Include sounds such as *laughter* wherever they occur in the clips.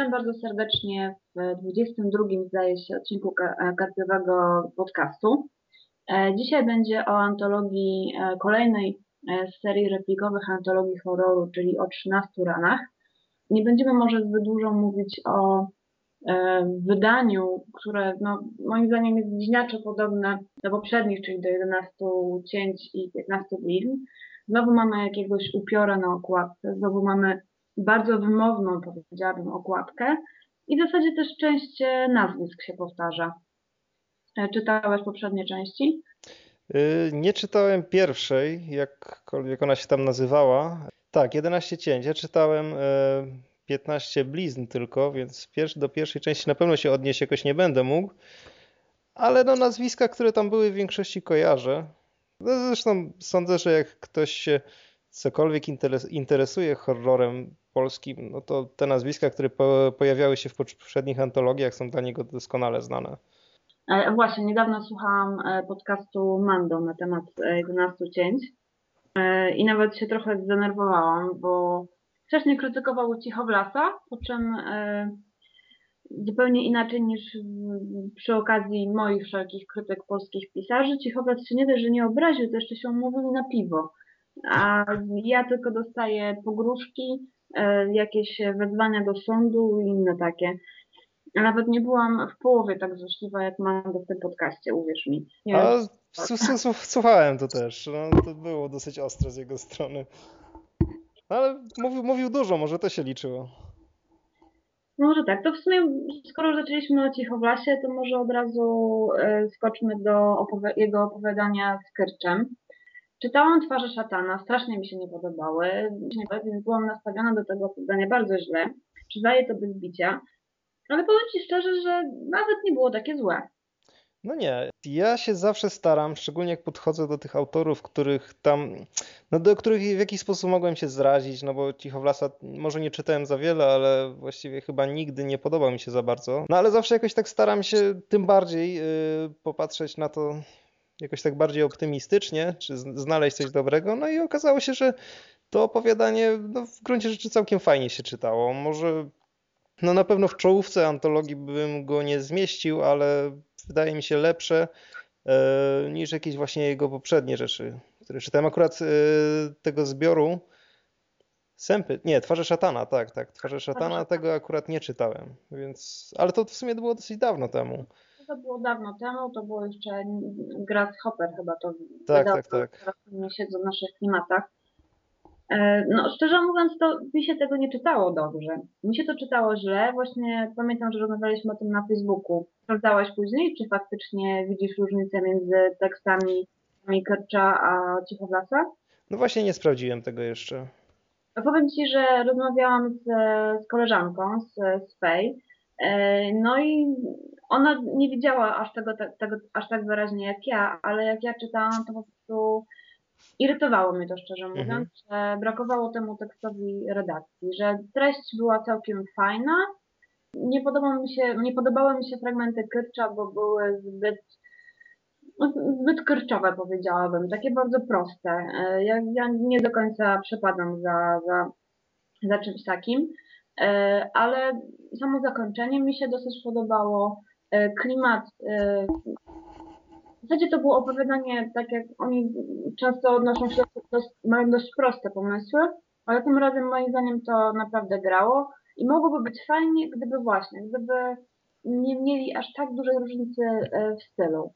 Witam bardzo serdecznie w 22, zdaje się, odcinku kartowego podcastu. E, dzisiaj będzie o antologii, e, kolejnej e, z serii replikowych antologii horroru, czyli o 13 ranach. Nie będziemy może zbyt dużo mówić o wydaniu, które no, moim zdaniem jest bliźniaczo podobne do poprzednich, czyli do 11 cięć i 15 blizn. Znowu mamy jakiegoś upiora na okładce, znowu mamy bardzo wymowną, powiedziałabym, okładkę i w zasadzie też część e, nazwisk się powtarza. E, czytałeś poprzednie części? Y, nie czytałem pierwszej, jakkolwiek ona się tam nazywała. Tak, 11 cięć. Ja czytałem 15 e, blizn tylko, więc do pierwszej części na pewno się odnieść jakoś nie będę mógł. Ale no nazwiska, które tam były w większości kojarzę. No zresztą sądzę, że jak ktoś się cokolwiek interesuje horrorem polskim, no to te nazwiska, które po, pojawiały się w poprzednich antologiach są dla niego doskonale znane. E, właśnie, niedawno słuchałam e, podcastu Mando na temat 11 e, cięć i nawet się trochę zdenerwowałam, bo wcześniej krytykował Cichowlasa, po czym zupełnie inaczej niż przy okazji moich wszelkich krytyk polskich pisarzy. Cichowlas się nie dość, że nie obraził, to jeszcze się umówił na piwo. A ja tylko dostaję pogróżki, jakieś wezwania do sądu i inne takie. Nawet nie byłam w połowie tak złośliwa, jak mam w tym podcaście, uwierz mi. Nie A, słuchałem to też. No, to było dosyć ostre z jego strony. No, ale mówił, mówił dużo, może to się liczyło. Może tak. To w sumie, skoro zaczęliśmy o Cichowlasie, to może od razu e, skoczmy do opowi jego opowiadania z Kyrczem. Czytałam Twarze Szatana, strasznie mi się nie podobały, więc byłam nastawiona do tego opowiadania bardzo źle. Przyznaję to bez bicia. Ale powiem Ci szczerze, że nawet nie było takie złe. No nie, ja się zawsze staram, szczególnie jak podchodzę do tych autorów, których tam, no do których w jakiś sposób mogłem się zrazić, no bo Cichowlasa może nie czytałem za wiele, ale właściwie chyba nigdy nie podobał mi się za bardzo. No ale zawsze jakoś tak staram się tym bardziej yy, popatrzeć na to jakoś tak bardziej optymistycznie, czy znaleźć coś dobrego. No i okazało się, że to opowiadanie no, w gruncie rzeczy całkiem fajnie się czytało. Może no na pewno w czołówce antologii bym go nie zmieścił, ale wydaje mi się lepsze e, niż jakieś właśnie jego poprzednie rzeczy, które czytałem. Akurat e, tego zbioru Sępy, nie, Twarze Szatana, tak, tak, Twarze Szatana, tego akurat nie czytałem, więc, ale to w sumie było dosyć dawno temu to było dawno temu, to było jeszcze Grasshopper chyba to tak, wydał, tak, tak. teraz nie siedzą w naszych klimatach. E, no, szczerze mówiąc, to mi się tego nie czytało dobrze. Mi się to czytało źle. Właśnie pamiętam, że rozmawialiśmy o tym na Facebooku. Sprawdzałaś później, czy faktycznie widzisz różnicę między tekstami Kercza a Cichowlasa? No właśnie nie sprawdziłem tego jeszcze. Powiem Ci, że rozmawiałam z, z koleżanką z, z Fej, e, no i ona nie widziała aż tego, tego aż tak wyraźnie jak ja, ale jak ja czytałam, to po prostu irytowało mnie to szczerze mhm. mówiąc, mhm. że brakowało temu tekstowi redakcji, że treść była całkiem fajna. Nie, podobało mi się, nie podobały mi się fragmenty Kyrcza, bo były zbyt no, zbyt kyrczowe powiedziałabym, takie bardzo proste. E, ja, ja nie do końca przepadam za, za, za czymś takim, e, ale samo zakończenie mi się dosyć podobało. E, klimat. E, w zasadzie to było opowiadanie, tak jak oni często odnoszą się do, mają dość proste pomysły, ale tym razem moim zdaniem to naprawdę grało i mogłoby być fajnie, gdyby właśnie, gdyby nie mieli aż tak dużej różnicy e, w stylu.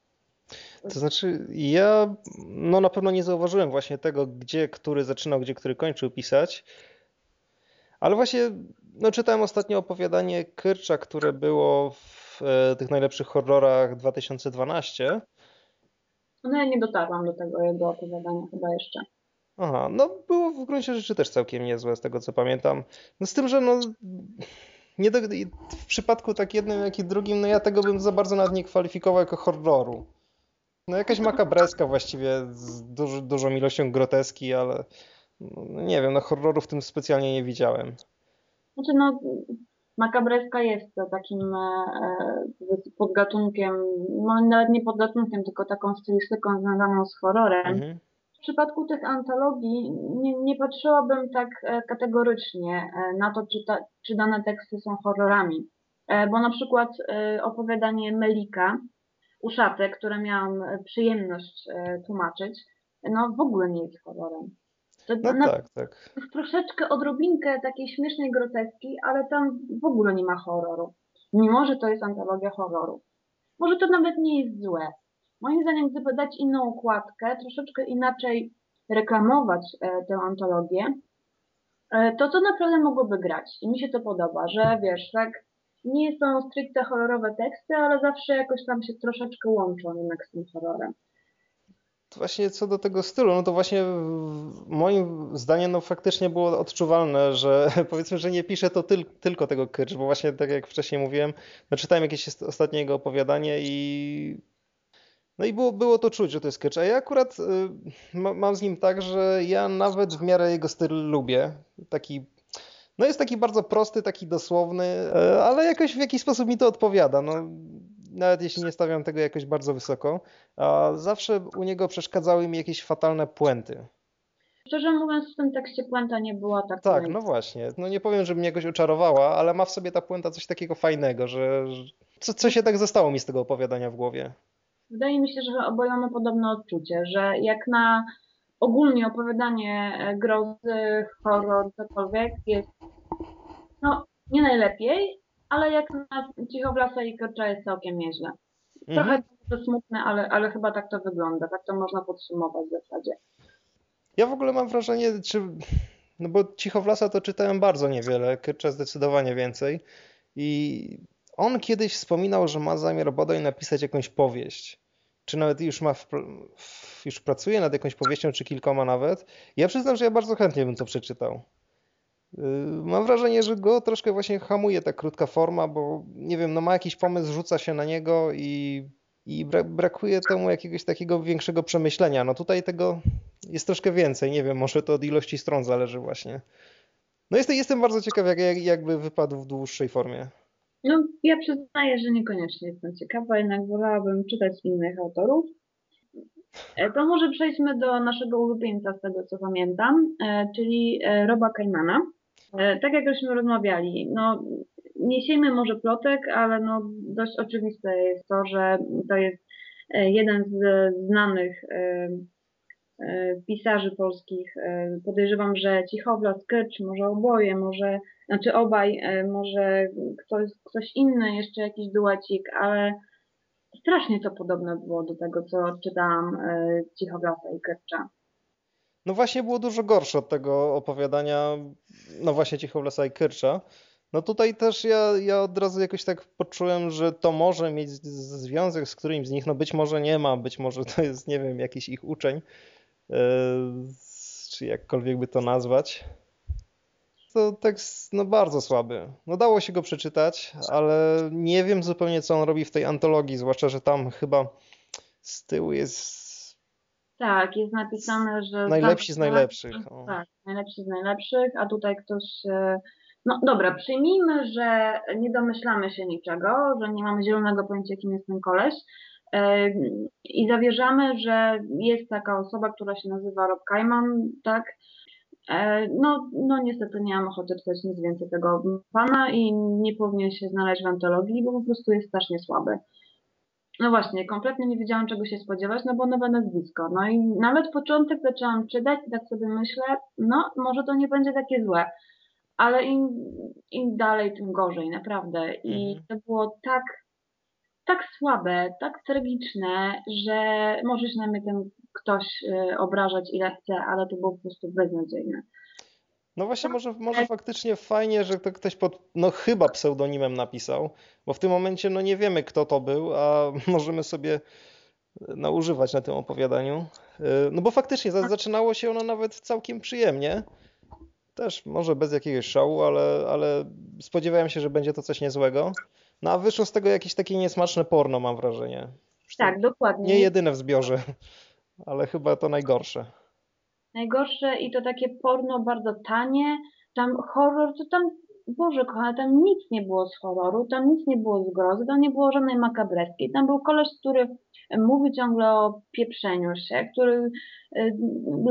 To znaczy, ja no na pewno nie zauważyłem właśnie tego, gdzie który zaczynał, gdzie który kończył pisać. Ale właśnie no, czytałem ostatnio opowiadanie Kyrcza, które było w w e, tych najlepszych horrorach 2012. No ja nie dotarłam do tego jego opowiadania chyba jeszcze. Aha, no było w gruncie rzeczy też całkiem niezłe z tego co pamiętam. No z tym, że no nie do, w przypadku tak jednym jak i drugim, no ja tego bym za bardzo nawet nie kwalifikował jako horroru. No jakaś makabreska właściwie z duży, dużą ilością groteski, ale no, nie wiem, no horroru w tym specjalnie nie widziałem. Znaczy no Makabreska jest takim e, e, podgatunkiem, no nawet nie podgatunkiem, tylko taką stylistyką związaną z horrorem. Mhm. przypadku tych antologii nie, nie patrzyłabym tak e, kategorycznie na to, czy, ta, czy dane teksty są horrorami. Bo na przykład opowiadanie Melika, Uszatek, które miałam przyjemność tłumaczyć, no w ogóle nie jest horrorem. To No na, tak, tak. jest troszeczkę odrobinkę takiej śmiesznej groteski, ale tam w ogóle nie ma horroru. Mimo, że to jest antologia horroru. Może to nawet nie jest złe. Moim zdaniem, gdyby dać inną okładkę, troszeczkę inaczej reklamować e, tę antologię, e, to to naprawdę mogłoby grać. I mi się to podoba, że wiesz, tak, nie są stricte horrorowe teksty, ale zawsze jakoś tam się troszeczkę łączą jednak z tym horrorem. Właśnie co do tego stylu, no to właśnie moim zdaniem no faktycznie było odczuwalne, że *laughs* powiedzmy, że nie pisze to tyl, tylko tego Kyrcz, bo właśnie tak jak wcześniej mówiłem, no czytałem jakieś ostatnie jego opowiadanie i no i było, było to czuć, że to jest Kyrcz. A ja akurat y, ma, mam z nim tak, że ja nawet w miarę jego styl lubię. Taki, no jest taki bardzo prosty, taki dosłowny, e, ale jakoś w jakiś sposób mi to odpowiada. No, nawet jeśli nie stawiam tego jakoś bardzo wysoko. A zawsze u niego przeszkadzały mi jakieś fatalne puenty. Szczerze mówiąc, w tym tekście puenta nie była tak Tak, no właśnie. No nie powiem, że mnie jakoś oczarowała, ale ma w sobie ta puenta coś takiego fajnego, że że- co, co się tak zostało mi z tego opowiadania w głowie. Wydaje mi się, że oboje mamy podobne odczucie, że jak na ogólnie opowiadanie e, grozy, horror, cokolwiek jest no nie najlepiej, ale jak na Cichowlasa i Korcza jest całkiem nieźle. Trochę Mhm. to smutne, ale, ale chyba tak to wygląda, tak to można podsumować w zasadzie. Ja w ogóle mam wrażenie, czy. No bo Cichowlasa to czytałem bardzo niewiele, Kyrcza zdecydowanie więcej. I on kiedyś wspominał, że ma zamiar bodaj napisać jakąś powieść. Czy nawet już ma. W, już pracuje nad jakąś powieścią, czy kilkoma nawet. Ja przyznam, że ja bardzo chętnie bym to przeczytał. Yy, Mam wrażenie, że go troszkę właśnie hamuje ta krótka forma, bo nie wiem, no ma jakiś pomysł, rzuca się na niego i, i bra brakuje temu jakiegoś takiego większego przemyślenia. No tutaj tego jest troszkę więcej, nie wiem, może to od ilości stron zależy właśnie. No jestem, jestem bardzo ciekaw, jak, jak, jakby wypadł w dłuższej formie. No ja przyznaję, że niekoniecznie jestem ciekawa, jednak wolałabym czytać innych autorów. E, To może przejdźmy do naszego ulubieńca z tego co pamiętam, e, czyli e, Roba Kaimana. E, Tak jak żeśmy rozmawiali, no nie siejmy może plotek, ale no dość oczywiste jest to, że to jest e, jeden z znanych e, pisarzy polskich. Podejrzewam, że Cichowlas, Kycz, może oboje, może, znaczy obaj, może ktoś, ktoś inny, jeszcze jakiś duecik, ale strasznie to podobne było do tego, co czytałam Cichowlasa i Kycza. No właśnie było dużo gorsze od tego opowiadania, no właśnie Cichowlasa i Kyrcza. No tutaj też ja, ja od razu jakoś tak poczułem, że to może mieć związek z którymś z nich, no być może nie ma, być może to jest, nie wiem, jakiś ich uczeń, e, czy jakkolwiek by to nazwać. To tekst no bardzo słaby. No dało się go przeczytać, ale nie wiem zupełnie co on robi w tej antologii, zwłaszcza, że tam chyba z tyłu jest Tak, jest napisane, że... Najlepsi z najlepszych, o. Tak, najlepsi z najlepszych, a tutaj ktoś... e, No dobra, przyjmijmy, że nie domyślamy się niczego, że nie mamy zielonego pojęcia, kim jest ten koleś e, i zawierzamy, że jest taka osoba, która się nazywa Rob Kajman, tak? E, No, no niestety nie mam ochoty czytać nic więcej tego pana i nie powinien się znaleźć w antologii, bo po prostu jest strasznie słaby. No właśnie, kompletnie nie wiedziałam czego się spodziewać, no bo nowe nazwisko. No i nawet początek zaczęłam czytać i tak sobie myślę, no może to nie będzie takie złe. Ale im, im dalej, tym gorzej, naprawdę. I Mhm. to było tak, tak słabe, tak tragiczne, że może się na mnie ten ktoś y, obrażać ile chce, ale to było po prostu beznadziejne. No właśnie, może, może faktycznie fajnie, że to ktoś pod, no chyba pseudonimem napisał, bo w tym momencie no nie wiemy kto to był, a *laughs* możemy sobie naużywać na tym opowiadaniu. Yy, No bo faktycznie za- zaczynało się ono nawet całkiem przyjemnie. Też może bez jakiegoś szału, ale, ale spodziewałem się, że będzie to coś niezłego. No a wyszło z tego jakieś takie niesmaczne porno, mam wrażenie. Zresztą Tak, dokładnie. Nie jedyne w zbiorze, *laughs* ale chyba to najgorsze. Najgorsze i to takie porno bardzo tanie. Tam horror, to tam Boże kochana, tam nic nie było z horroru, tam nic nie było z grozy, tam nie było żadnej makabreskiej. Tam był koleś, który mówi ciągle o pieprzeniu się, który, y,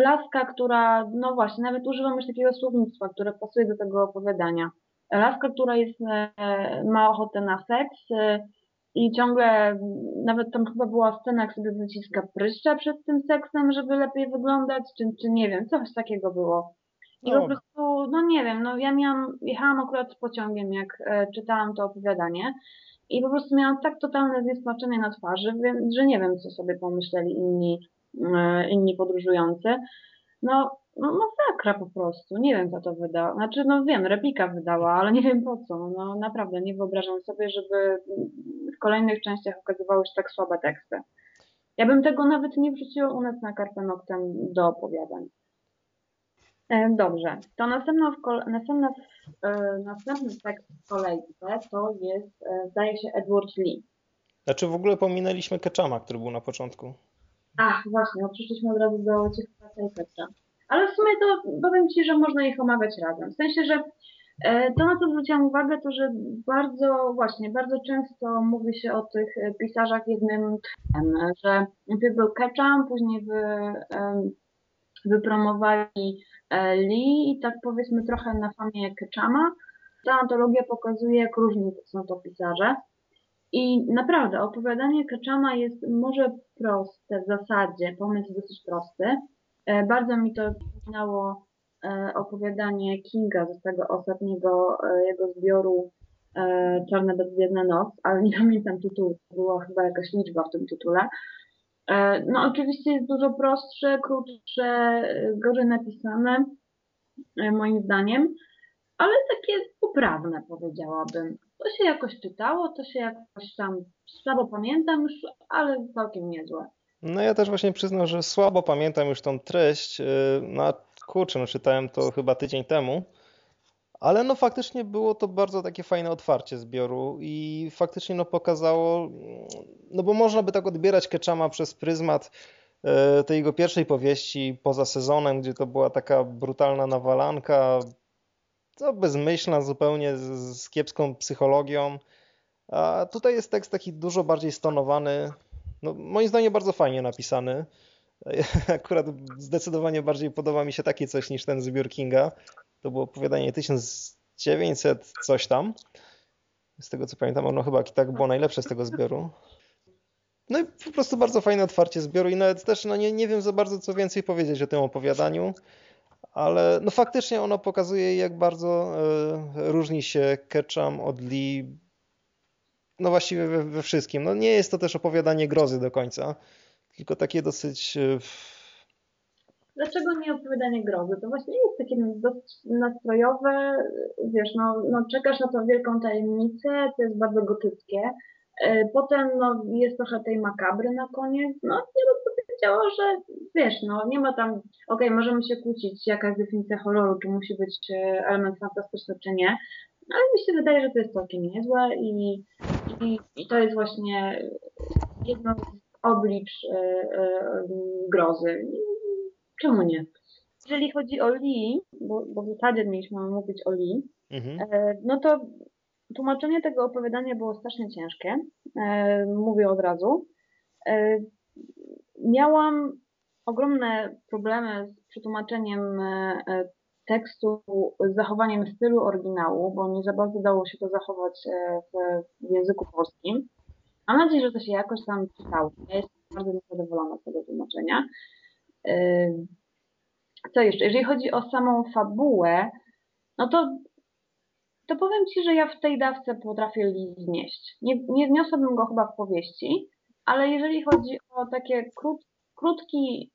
laska, która, no właśnie, nawet używam już takiego słownictwa, które pasuje do tego opowiadania. Laska, która jest, e, ma ochotę na seks y, i ciągle, nawet tam chyba była scena, jak sobie wyciska pryszcza przed tym seksem, żeby lepiej wyglądać, czy, czy nie wiem, coś takiego było. I No. po prostu, no nie wiem, no ja miałam, jechałam akurat pociągiem, jak e, czytałam to opowiadanie i po prostu miałam tak totalne zniesmaczenie na twarzy, więc, że nie wiem, co sobie pomyśleli inni, e, inni podróżujący. No, no masakra po prostu, nie wiem, co to wydała. Znaczy, no wiem, replika wydała, ale nie wiem po co. No naprawdę, nie wyobrażam sobie, żeby w kolejnych częściach okazywały się tak słabe teksty. Ja bym tego nawet nie wrzuciła u nas na kartę noctem do opowiadań. E, Dobrze, to następna w kol- następna e, następny tekst w kolejce to jest, e, zdaje się, Edward Lee. Znaczy w ogóle pominęliśmy Ketchama, który był na początku. Ach, właśnie, no przeszliśmy od razu do Ciechowca i Petra. Ale w sumie to powiem Ci, że można ich omawiać razem. W sensie, że e, to, na co zwróciłam uwagę, to że bardzo, właśnie, bardzo często mówi się o tych e, pisarzach jednym tchem, że najpierw był Ketchum, później wy, em, wypromowali e, Lee i tak powiedzmy trochę na famie Ketchama. Ta antologia pokazuje, jak różni są to pisarze. I naprawdę, opowiadanie Ketchama jest może proste w zasadzie, pomysł jest dosyć prosty. E, Bardzo mi to przypominało e, opowiadanie Kinga z tego ostatniego e, jego zbioru Czarna bezwiedna noc, ale nie pamiętam tytułu, była chyba jakaś liczba w tym tytule. No oczywiście jest dużo prostsze, krótsze, gorzej napisane, moim zdaniem, ale takie poprawne powiedziałabym. To się jakoś czytało, to się jakoś tam słabo pamiętam już, ale całkiem niezłe. No ja też właśnie przyznam, że słabo pamiętam już tą treść. yy, No kurczę, no czytałem to chyba tydzień temu. Ale no faktycznie było to bardzo takie fajne otwarcie zbioru i faktycznie no pokazało, no bo można by tak odbierać Ketchama przez pryzmat e, tej jego pierwszej powieści poza sezonem, gdzie to była taka brutalna nawalanka, to bezmyślna zupełnie z, z kiepską psychologią. A tutaj jest tekst taki dużo bardziej stonowany, no moim zdaniem bardzo fajnie napisany. *laughs* Akurat zdecydowanie bardziej podoba mi się takie coś niż ten zbiór Kinga. To było opowiadanie 1900 coś tam. Z tego co pamiętam, ono chyba tak było najlepsze z tego zbioru. No i po prostu bardzo fajne otwarcie zbioru i nawet też no nie, nie wiem za bardzo co więcej powiedzieć o tym opowiadaniu, ale no faktycznie ono pokazuje jak bardzo e, różni się Ketchum od Lee no właściwie we, we wszystkim. No nie jest to też opowiadanie grozy do końca, tylko takie dosyć e, Dlaczego nie opowiadanie grozy? To właśnie jest takie nastrojowe, wiesz, no, no czekasz na tą wielką tajemnicę, to jest bardzo gotyckie. E, Potem no, jest trochę tej makabry na koniec. No, ja bym powiedziała, że wiesz, no nie ma tam, okej, możemy się kłócić, jaka jest definicja horroru, czy musi być e, element fantastyczny, czy nie, ale mi się wydaje, że to jest całkiem niezłe i, i, i to jest właśnie jedno z oblicz e, e, grozy. Czemu nie? Jeżeli chodzi o Lee, bo, bo w zasadzie mieliśmy mówić o Lee, mhm. e, no to tłumaczenie tego opowiadania było strasznie ciężkie. Mówię od razu. Miałam ogromne problemy z przetłumaczeniem tekstu, z zachowaniem stylu oryginału, bo nie za bardzo dało się to zachować e, w, języku polskim. Mam nadzieję, że to się jakoś tam czytało. Ja jestem bardzo niezadowolona z tego tłumaczenia. E, Co jeszcze? Jeżeli chodzi o samą fabułę, no to, to powiem Ci, że ja w tej dawce potrafię Lee znieść. Nie, nie zniosłabym go chyba w powieści, ale jeżeli chodzi o takie krót, krótki,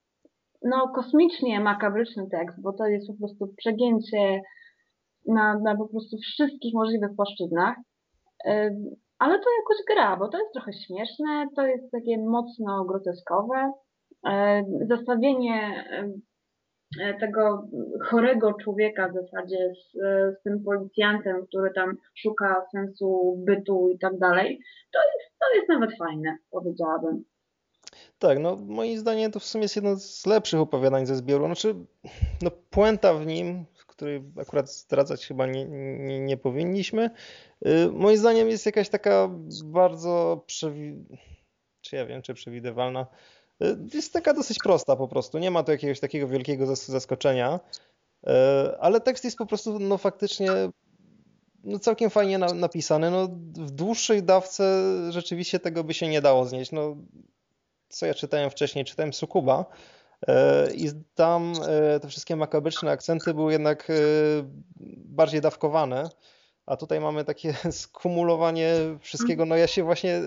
no kosmicznie makabryczny tekst, bo to jest po prostu przegięcie na, na po prostu wszystkich możliwych płaszczyznach, ale to jakoś gra, bo to jest trochę śmieszne, to jest takie mocno groteskowe. Ym, Zestawienie ym, e, tego chorego człowieka w zasadzie z, z tym policjantem, który tam szuka sensu bytu i tak dalej, to jest, to jest nawet fajne, powiedziałabym. Tak, no moim zdaniem to w sumie jest jedno z lepszych opowiadań ze zbioru. Znaczy, no puenta w nim, której akurat zdradzać chyba nie, nie, nie powinniśmy. Y, moim zdaniem jest jakaś taka bardzo przewi... czy ja wiem, czy przewidywalna. Y, jest taka dosyć prosta po prostu. Nie ma tu jakiegoś takiego wielkiego zaskoczenia. Ale tekst jest po prostu no faktycznie no całkiem fajnie na, napisany. No, w dłuższej dawce rzeczywiście tego by się nie dało znieść. No, co ja czytałem wcześniej, czytałem Sukuba e, i tam e, te wszystkie makabryczne akcenty były jednak e, bardziej dawkowane, a tutaj mamy takie *laughs* skumulowanie wszystkiego. No ja się właśnie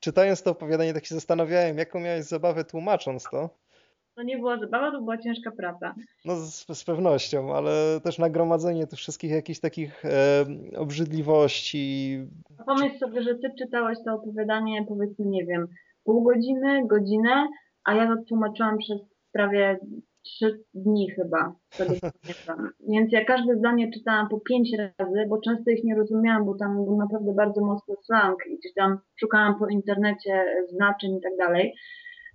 czytając to opowiadanie tak się zastanawiałem, jaką miałeś zabawę tłumacząc to. To nie była zabawa, to była ciężka praca. No z, z pewnością, ale też nagromadzenie tych wszystkich jakichś takich e, obrzydliwości. Pomyśl sobie, że ty czytałeś to opowiadanie powiedzmy, nie wiem, pół godziny, godzinę, a ja to tłumaczyłam przez prawie trzy dni chyba. *laughs* Więc ja każde zdanie czytałam po pięć razy, bo często ich nie rozumiałam, bo tam był naprawdę bardzo mocny slang i gdzieś tam szukałam po internecie znaczeń i tak dalej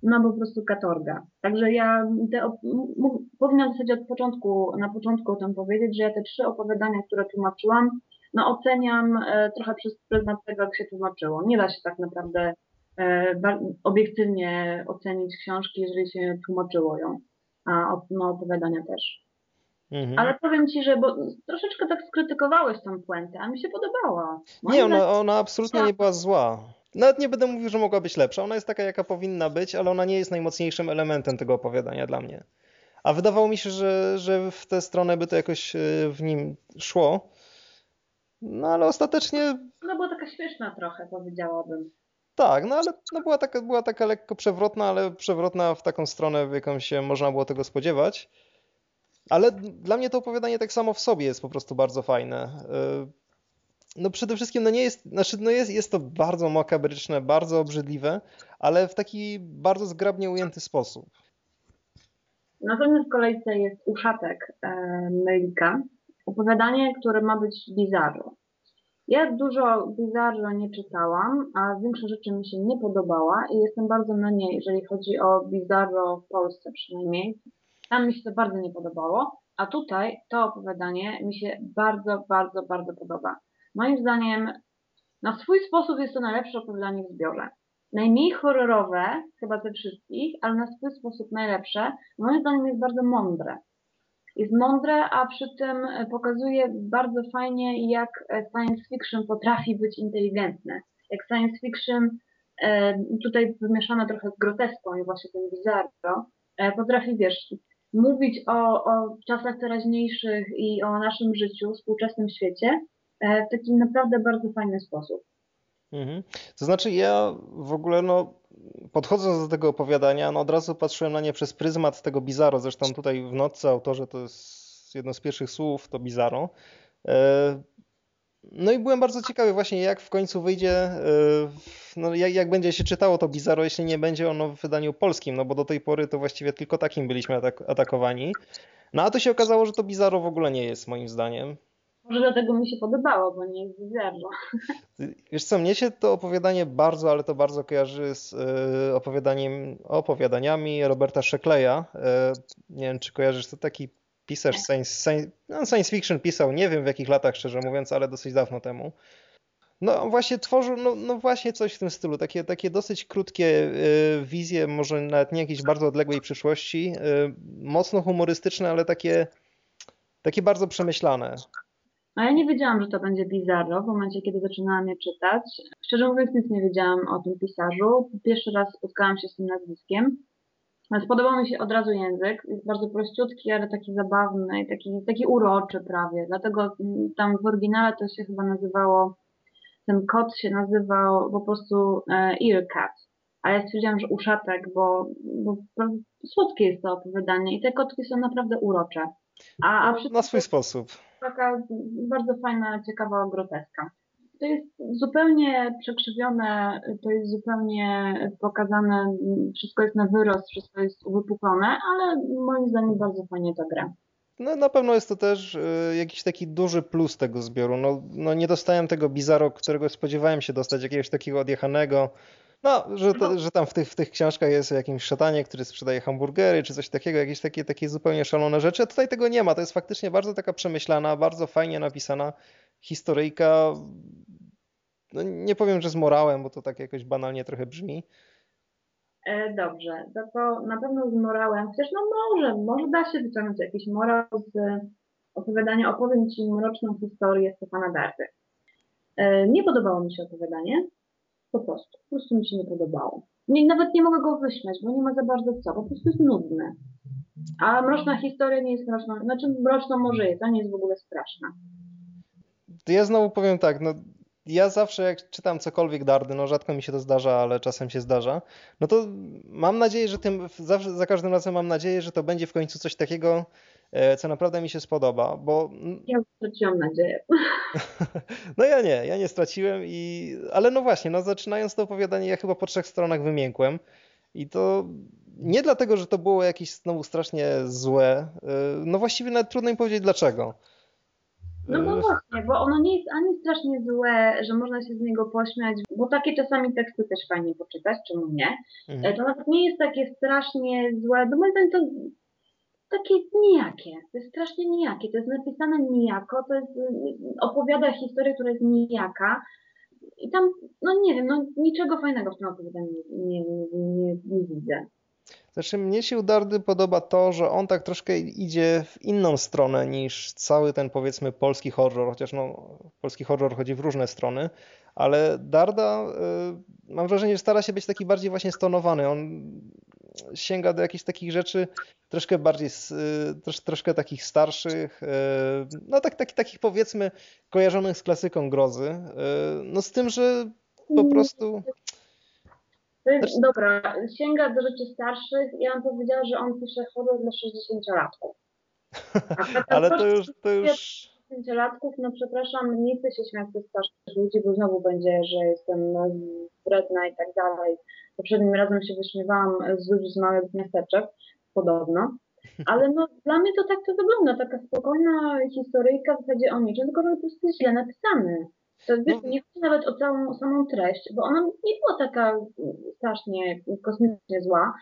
ma po prostu katorga. Także ja te, powinnam w zasadzie od początku, na początku o tym powiedzieć, że ja te trzy opowiadania, które tłumaczyłam, no oceniam e, trochę przez pryzmat tego, jak się tłumaczyło. Nie da się tak naprawdę obiektywnie ocenić książki, jeżeli się tłumaczyło ją, a no, opowiadania też. Mhm. Ale powiem Ci, że bo troszeczkę tak skrytykowałeś tą puentę, a mi się podobała. Moim nie, ona, ona absolutnie nie była zła. Nawet nie będę mówił, że mogła być lepsza. Ona jest taka, jaka powinna być, ale ona nie jest najmocniejszym elementem tego opowiadania dla mnie. A wydawało mi się, że, że w tę stronę by to jakoś e, w nim szło. No ale ostatecznie. No była taka śmieszna trochę, powiedziałabym. Tak, no ale no była, taka, była taka lekko przewrotna, ale przewrotna w taką stronę, w jaką się można było tego spodziewać. Ale dla mnie to opowiadanie tak samo w sobie jest po prostu bardzo fajne. E, no przede wszystkim no nie jest, znaczy no jest, jest to bardzo makabryczne, bardzo obrzydliwe, ale w taki bardzo zgrabnie ujęty sposób. Natomiast w kolejce jest Uszatek e, Melika. Opowiadanie, które ma być bizarro. Ja dużo bizarro nie czytałam, a większość rzeczy mi się nie podobała i jestem bardzo na niej, jeżeli chodzi o bizarro w Polsce przynajmniej. Tam mi się to bardzo nie podobało, a tutaj to opowiadanie mi się bardzo, bardzo, bardzo podoba. Moim zdaniem na swój sposób jest to najlepsze opowiadanie w zbiorze. Najmniej horrorowe chyba ze wszystkich, ale na swój sposób najlepsze. Moim zdaniem jest bardzo mądre. Jest mądre, a przy tym pokazuje bardzo fajnie, jak science fiction potrafi być inteligentne. Jak science fiction, e, tutaj wymieszane trochę z groteską i właśnie tym bizarro, e, potrafi, wiesz, mówić o, o czasach teraźniejszych i o naszym życiu, współczesnym świecie, E, w taki naprawdę bardzo fajny sposób. Mhm. To znaczy ja w ogóle no, podchodząc do tego opowiadania, no od razu patrzyłem na nie przez pryzmat tego bizarro. Zresztą tutaj w notce autorze to jest jedno z pierwszych słów, to bizarro. E, no i byłem bardzo ciekawy właśnie jak w końcu wyjdzie, e, no jak, jak będzie się czytało to bizarro, jeśli nie będzie ono w wydaniu polskim, no bo do tej pory to właściwie tylko takim byliśmy atak atakowani. No a to się okazało, że to bizarro w ogóle nie jest moim zdaniem. Może dlatego mi się podobało, bo nie jest bizarro. Wiesz co, mnie się to opowiadanie bardzo, ale to bardzo kojarzy z y, opowiadaniem, opowiadaniami Roberta Shekleya. Y, nie wiem, czy kojarzysz, to taki pisarz science, science, no science fiction pisał, nie wiem w jakich latach szczerze mówiąc, ale dosyć dawno temu. No właśnie tworzył, no, no właśnie coś w tym stylu, takie, takie dosyć krótkie y, wizje, może nawet nie jakiejś bardzo odległej przyszłości, y, mocno humorystyczne, ale takie, takie bardzo przemyślane. A ja nie wiedziałam, że to będzie Bizarro w momencie, kiedy zaczynałam je czytać. Szczerze mówiąc, nic nie wiedziałam o tym pisarzu. Pierwszy raz spotkałam się z tym nazwiskiem. Spodobał mi się od razu język. Jest bardzo prościutki, ale taki zabawny, taki, taki uroczy prawie. Dlatego mm, tam w oryginale to się chyba nazywało, ten kot się nazywał po prostu e, Ear Cat. A ja stwierdziłam, że uszatek, bo, bo, bo słodkie jest to opowiadanie i te kotki są naprawdę urocze. A, a przy... Na swój sposób taka bardzo fajna, ciekawa groteska. To jest zupełnie przekrzywione, to jest zupełnie pokazane, wszystko jest na wyrost, wszystko jest uwypuklone, ale moim zdaniem bardzo fajnie to gra. No na pewno jest to też y, jakiś taki duży plus tego zbioru. No, no nie dostałem tego bizarro, którego spodziewałem się dostać, jakiegoś takiego odjechanego, No, że, to, że tam w tych, w tych książkach jest jakimś szatanie, który sprzedaje hamburgery, czy coś takiego, jakieś takie, takie zupełnie szalone rzeczy. A tutaj tego nie ma. To jest faktycznie bardzo taka przemyślana, bardzo fajnie napisana historyjka. No, nie powiem, że z morałem, bo to tak jakoś banalnie trochę brzmi. E, dobrze, to, to na pewno z morałem, chociaż no może, może da się wyciągnąć jakiś morał z opowiadania, opowiem Ci mroczną historię Stefana Dardy. E, nie podobało mi się opowiadanie, po prostu, po prostu mi się nie podobało. Nawet nie mogę go wyśmiać, bo nie ma za bardzo co, po prostu jest nudne. A mroczna historia nie jest mroczna, znaczy mroczną może jest, a nie jest w ogóle straszna. To ja znowu powiem tak, no ja zawsze jak czytam cokolwiek Dardy, no rzadko mi się to zdarza, ale czasem się zdarza, no to mam nadzieję, że tym, zawsze, za każdym razem mam nadzieję, że to będzie w końcu coś takiego, co naprawdę mi się spodoba, bo... Ja straciłam nadzieję. *laughs* No ja nie, ja nie straciłem i... Ale no właśnie, no zaczynając to opowiadanie, ja chyba po trzech stronach wymiękłem i to nie dlatego, że to było jakieś znowu strasznie złe, e, no właściwie nawet trudno mi powiedzieć dlaczego. No bo właśnie, bo ono nie jest ani strasznie złe, że można się z niego pośmiać, bo takie czasami teksty też fajnie poczytać, czemu nie. Mhm. To nawet nie jest takie strasznie złe, bo moim zdaniem to takie nijakie, to jest strasznie nijakie, to jest napisane nijako, to jest, opowiada historię, która jest nijaka i tam, no nie wiem, no niczego fajnego w tym opowiadaniu nie, nie, nie, nie widzę. Znaczy, mnie się u Dardy podoba to, że on tak troszkę idzie w inną stronę niż cały ten, powiedzmy, polski horror, chociaż no, polski horror chodzi w różne strony, ale Darda, y, mam wrażenie, że stara się być taki bardziej właśnie stonowany. On sięga do jakichś takich rzeczy troszkę bardziej, y, trosz, troszkę takich starszych, y, no tak, tak, takich powiedzmy kojarzonych z klasyką grozy. No z tym, że po mm. prostu znaczy... Dobra, sięga do rzeczy starszych. Ja bym powiedziała, że on pisze horror dla 60-latków. *laughs* Ale to już, to już... 60-latków, no przepraszam, nie chcę się śmiać ze starszych ludzi, bo znowu będzie, że jestem no, wredna i tak dalej. Poprzednim razem się wyśmiewałam z ludzi z małych miasteczek, podobno. *laughs* Ale no, dla mnie to tak to wygląda, taka spokojna historyjka w zasadzie o niczym, tylko że to jest źle napisany. To wiesz, no. nie chodzi nawet o całą samą treść, bo ona nie była taka strasznie kosmicznie zła,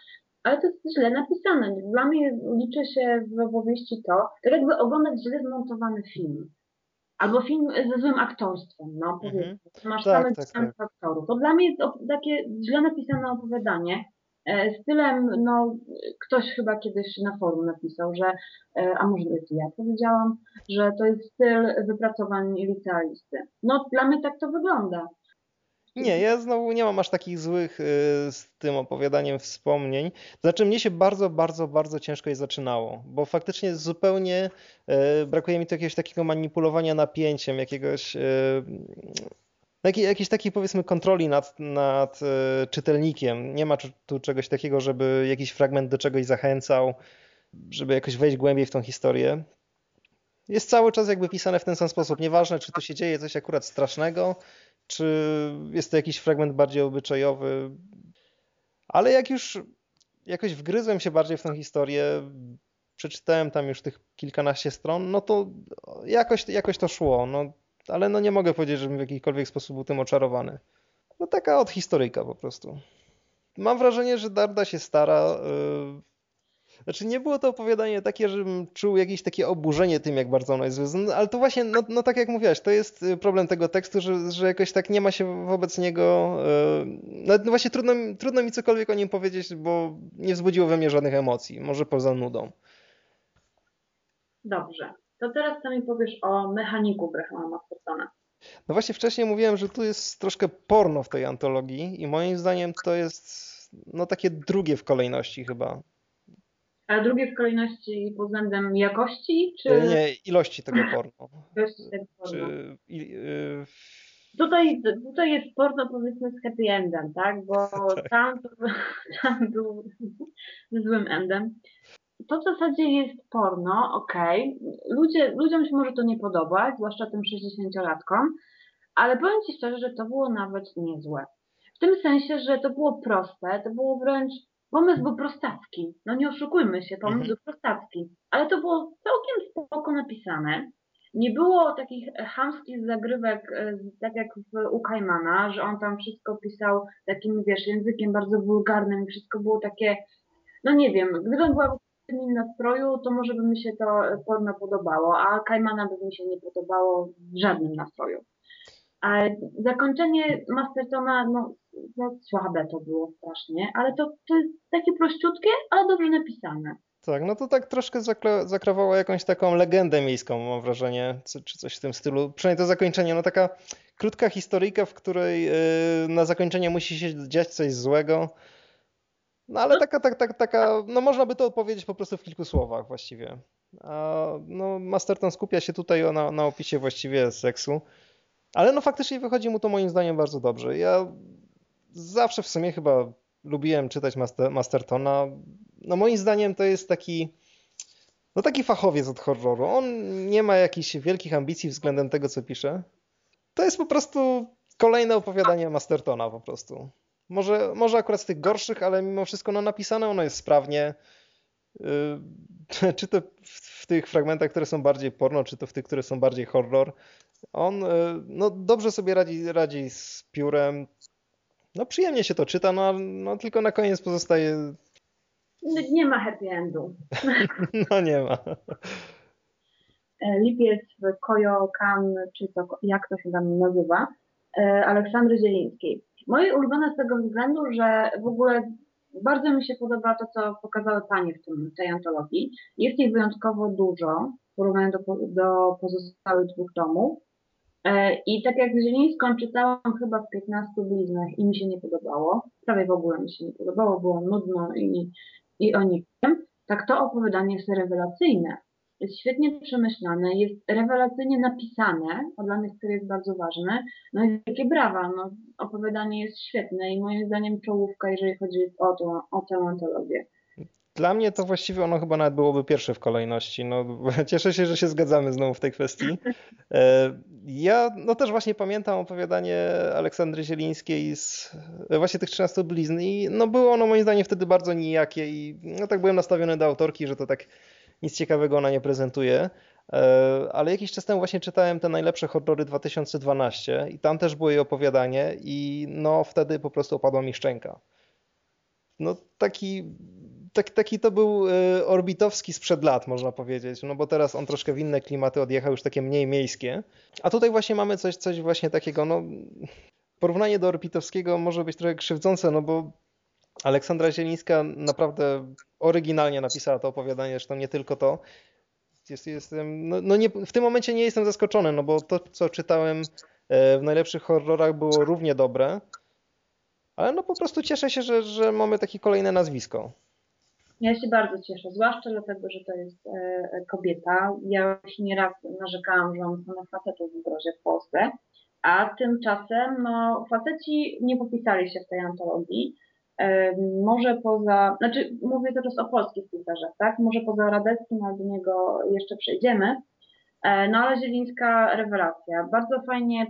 ale to jest źle napisane. Dla mnie liczy się w opowieści to, tak jakby oglądać źle zmontowany film. Albo film ze złym aktorstwem, no powiedzmy. Mm -hmm. Masz tak, samych tak, tak. aktorów. To dla mnie jest takie źle napisane opowiadanie, E, stylem, no, ktoś chyba kiedyś na forum napisał, że, e, a może to ja powiedziałam, że to jest styl wypracowań licealisty. No, dla mnie tak to wygląda. Nie, ja znowu nie mam aż takich złych y, z tym opowiadaniem wspomnień. Znaczy, mnie się bardzo, bardzo, bardzo ciężko je zaczynało, bo faktycznie zupełnie y, brakuje mi tu jakiegoś takiego manipulowania napięciem, jakiegoś y, jakiej, jakiejś takiej powiedzmy kontroli nad, nad czytelnikiem. Nie ma tu czegoś takiego, żeby jakiś fragment do czegoś zachęcał, żeby jakoś wejść głębiej w tą historię. Jest cały czas jakby pisane w ten sam sposób. Nieważne, czy tu się dzieje coś akurat strasznego, czy jest to jakiś fragment bardziej obyczajowy. Ale jak już jakoś wgryzłem się bardziej w tą historię, przeczytałem tam już tych kilkanaście stron, no to jakoś, jakoś to szło. No, ale no nie mogę powiedzieć, żebym w jakikolwiek sposób był tym oczarowany. No taka od historyjka po prostu. Mam wrażenie, że Darda się stara. Yy... Znaczy nie było to opowiadanie takie, żebym czuł jakieś takie oburzenie tym, jak bardzo ono jest złe. No, ale to właśnie, no, no tak jak mówiłaś, to jest y, problem tego tekstu, że, że jakoś tak nie ma się wobec niego... Yy... No, właśnie trudno, trudno mi cokolwiek o nim powiedzieć, bo nie wzbudziło we mnie żadnych emocji. Może poza nudą. Dobrze. To teraz co mi powiesz o mechaniku Grahama Mastersona. No właśnie wcześniej mówiłem, że tu jest troszkę porno w tej antologii i moim zdaniem to jest no takie drugie w kolejności chyba. Ale drugie w kolejności pod względem jakości, czy... Nie, ilości tego *clears throat* porno. Ilości tego porno. Czy, i, y... Tutaj, tutaj jest porno powiedzmy z happy endem, tak? Bo *laughs* tak. Tam, *laughs* tam był *laughs* złym endem to w zasadzie jest porno, okej. Okay. Ludzie, ludziom się może to nie podobać, zwłaszcza tym 60-latkom, ale powiem Ci szczerze, że to było nawet niezłe. W tym sensie, że to było proste, to było wręcz, pomysł był prostacki. No nie oszukujmy się, pomysł mhm. był prostacki. Ale to było całkiem spoko napisane. nie było takich chamskich zagrywek, e, tak jak w, u Kajmana, że on tam wszystko pisał takim, wiesz, językiem bardzo wulgarnym i wszystko było takie, no nie wiem, gdybym była w innym nastroju, to może by mi się to porno podobało, a Kajmana by mi się nie podobało w żadnym nastroju. A zakończenie Mastertona, no, no słabe to było strasznie, ale to, to jest takie prościutkie, ale dobrze napisane. Tak, no to tak troszkę zakra zakrawało jakąś taką legendę miejską, mam wrażenie, czy coś w tym stylu. Przynajmniej to zakończenie, no taka krótka historyjka, w której yy, na zakończenie musi się dziać coś złego. No ale taka, taka, taka, taka, no można by to opowiedzieć po prostu w kilku słowach właściwie. A no Masterton skupia się tutaj na, na opisie właściwie seksu. Ale no faktycznie wychodzi mu to moim zdaniem bardzo dobrze. Ja zawsze w sumie chyba lubiłem czytać Master, Mastertona. No moim zdaniem to jest taki no taki fachowiec od horroru. On nie ma jakichś wielkich ambicji względem tego, co pisze. To jest po prostu kolejne opowiadanie Mastertona po prostu. Może, może akurat z tych gorszych, ale mimo wszystko no, napisane ono jest sprawnie. Yy, *laughs* czy to w, w tych fragmentach, które są bardziej porno, czy to w tych, które są bardziej horror. On e, no, dobrze sobie radzi, radzi z piórem. No przyjemnie się to czyta, no, no tylko na koniec pozostaje... Nie ma happy endu. *laughs* No nie ma. E, lipiec w Koyokan, czy to, jak to się tam nazywa, e, Aleksandry Zielińskiej. Moje ulubione z tego względu, że w ogóle bardzo mi się podoba to, co pokazały panie w tym, tej antologii. Jest ich wyjątkowo dużo w porównaniu do, do pozostałych dwóch tomów. E, I tak jak Zielińską czytałam chyba w 15 bliznach i mi się nie podobało, prawie w ogóle mi się nie podobało, było nudno i, i o niczym, tak to opowiadanie jest rewelacyjne. Jest świetnie przemyślane, jest rewelacyjnie napisane, a dla mnie to jest bardzo ważne. No i takie brawa, no, opowiadanie jest świetne i moim zdaniem czołówka, jeżeli chodzi o, to, o tę antologię. Dla mnie to właściwie ono chyba nawet byłoby pierwsze w kolejności. No, *laughs* cieszę się, że się zgadzamy znowu w tej kwestii. E, ja no też właśnie pamiętam opowiadanie Aleksandry Zielińskiej z e, właśnie tych 13 blizn i no było ono moim zdaniem wtedy bardzo nijakie i no tak byłem nastawiony do autorki, że to tak nic ciekawego ona nie prezentuje. E, ale jakiś czas temu właśnie czytałem te najlepsze horrory 2012 i tam też było jej opowiadanie i no wtedy po prostu opadła mi szczęka. No taki tak, taki to był e, orbitowski sprzed lat, można powiedzieć, no bo teraz on troszkę w inne klimaty odjechał, już takie mniej miejskie. A tutaj właśnie mamy coś, coś właśnie takiego, no porównanie do orbitowskiego może być trochę krzywdzące, no bo Aleksandra Zielińska naprawdę oryginalnie napisała to opowiadanie, zresztą nie tylko to. Jest, jestem, no, no nie, w tym momencie nie jestem zaskoczony, no bo to, co czytałem e, w najlepszych horrorach było równie dobre. Ale no po prostu cieszę się, że, że mamy takie kolejne nazwisko. Ja się bardzo cieszę, zwłaszcza dlatego, że to jest e, kobieta. Ja już nieraz narzekałam, że mam same facetów w grozie w Polsce, a tymczasem no, faceci nie popisali się w tej antologii. E, może poza, znaczy mówię teraz o polskich pisarzach, tak? Może poza Radeckim, ale do niego jeszcze przejdziemy. E, no ale Zielińska rewelacja. Bardzo fajnie.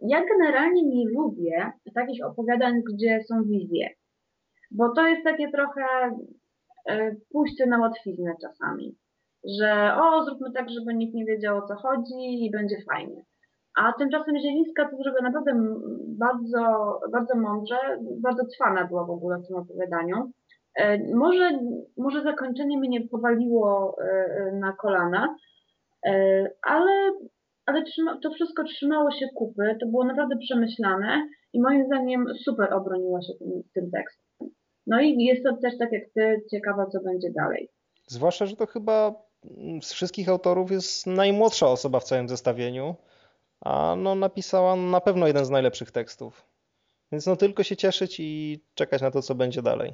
Ja generalnie nie lubię takich opowiadań, gdzie są wizje. Bo to jest takie trochę E, pójście na łatwiznę czasami, że o, zróbmy tak, żeby nikt nie wiedział o co chodzi i będzie fajnie. A tymczasem Zielińska to zrobiła naprawdę bardzo, bardzo mądrze, bardzo trwana była w ogóle w tym opowiadaniu. E, może, może zakończenie mnie nie powaliło e, na kolana, ale, ale to wszystko trzymało się kupy, to było naprawdę przemyślane i moim zdaniem super obroniła się tym, tym tekstem. No i jest to też tak jak ty, ciekawa, co będzie dalej. Zwłaszcza, że to chyba z wszystkich autorów jest najmłodsza osoba w całym zestawieniu, a no napisała na pewno jeden z najlepszych tekstów. Więc no tylko się cieszyć i czekać na to, co będzie dalej.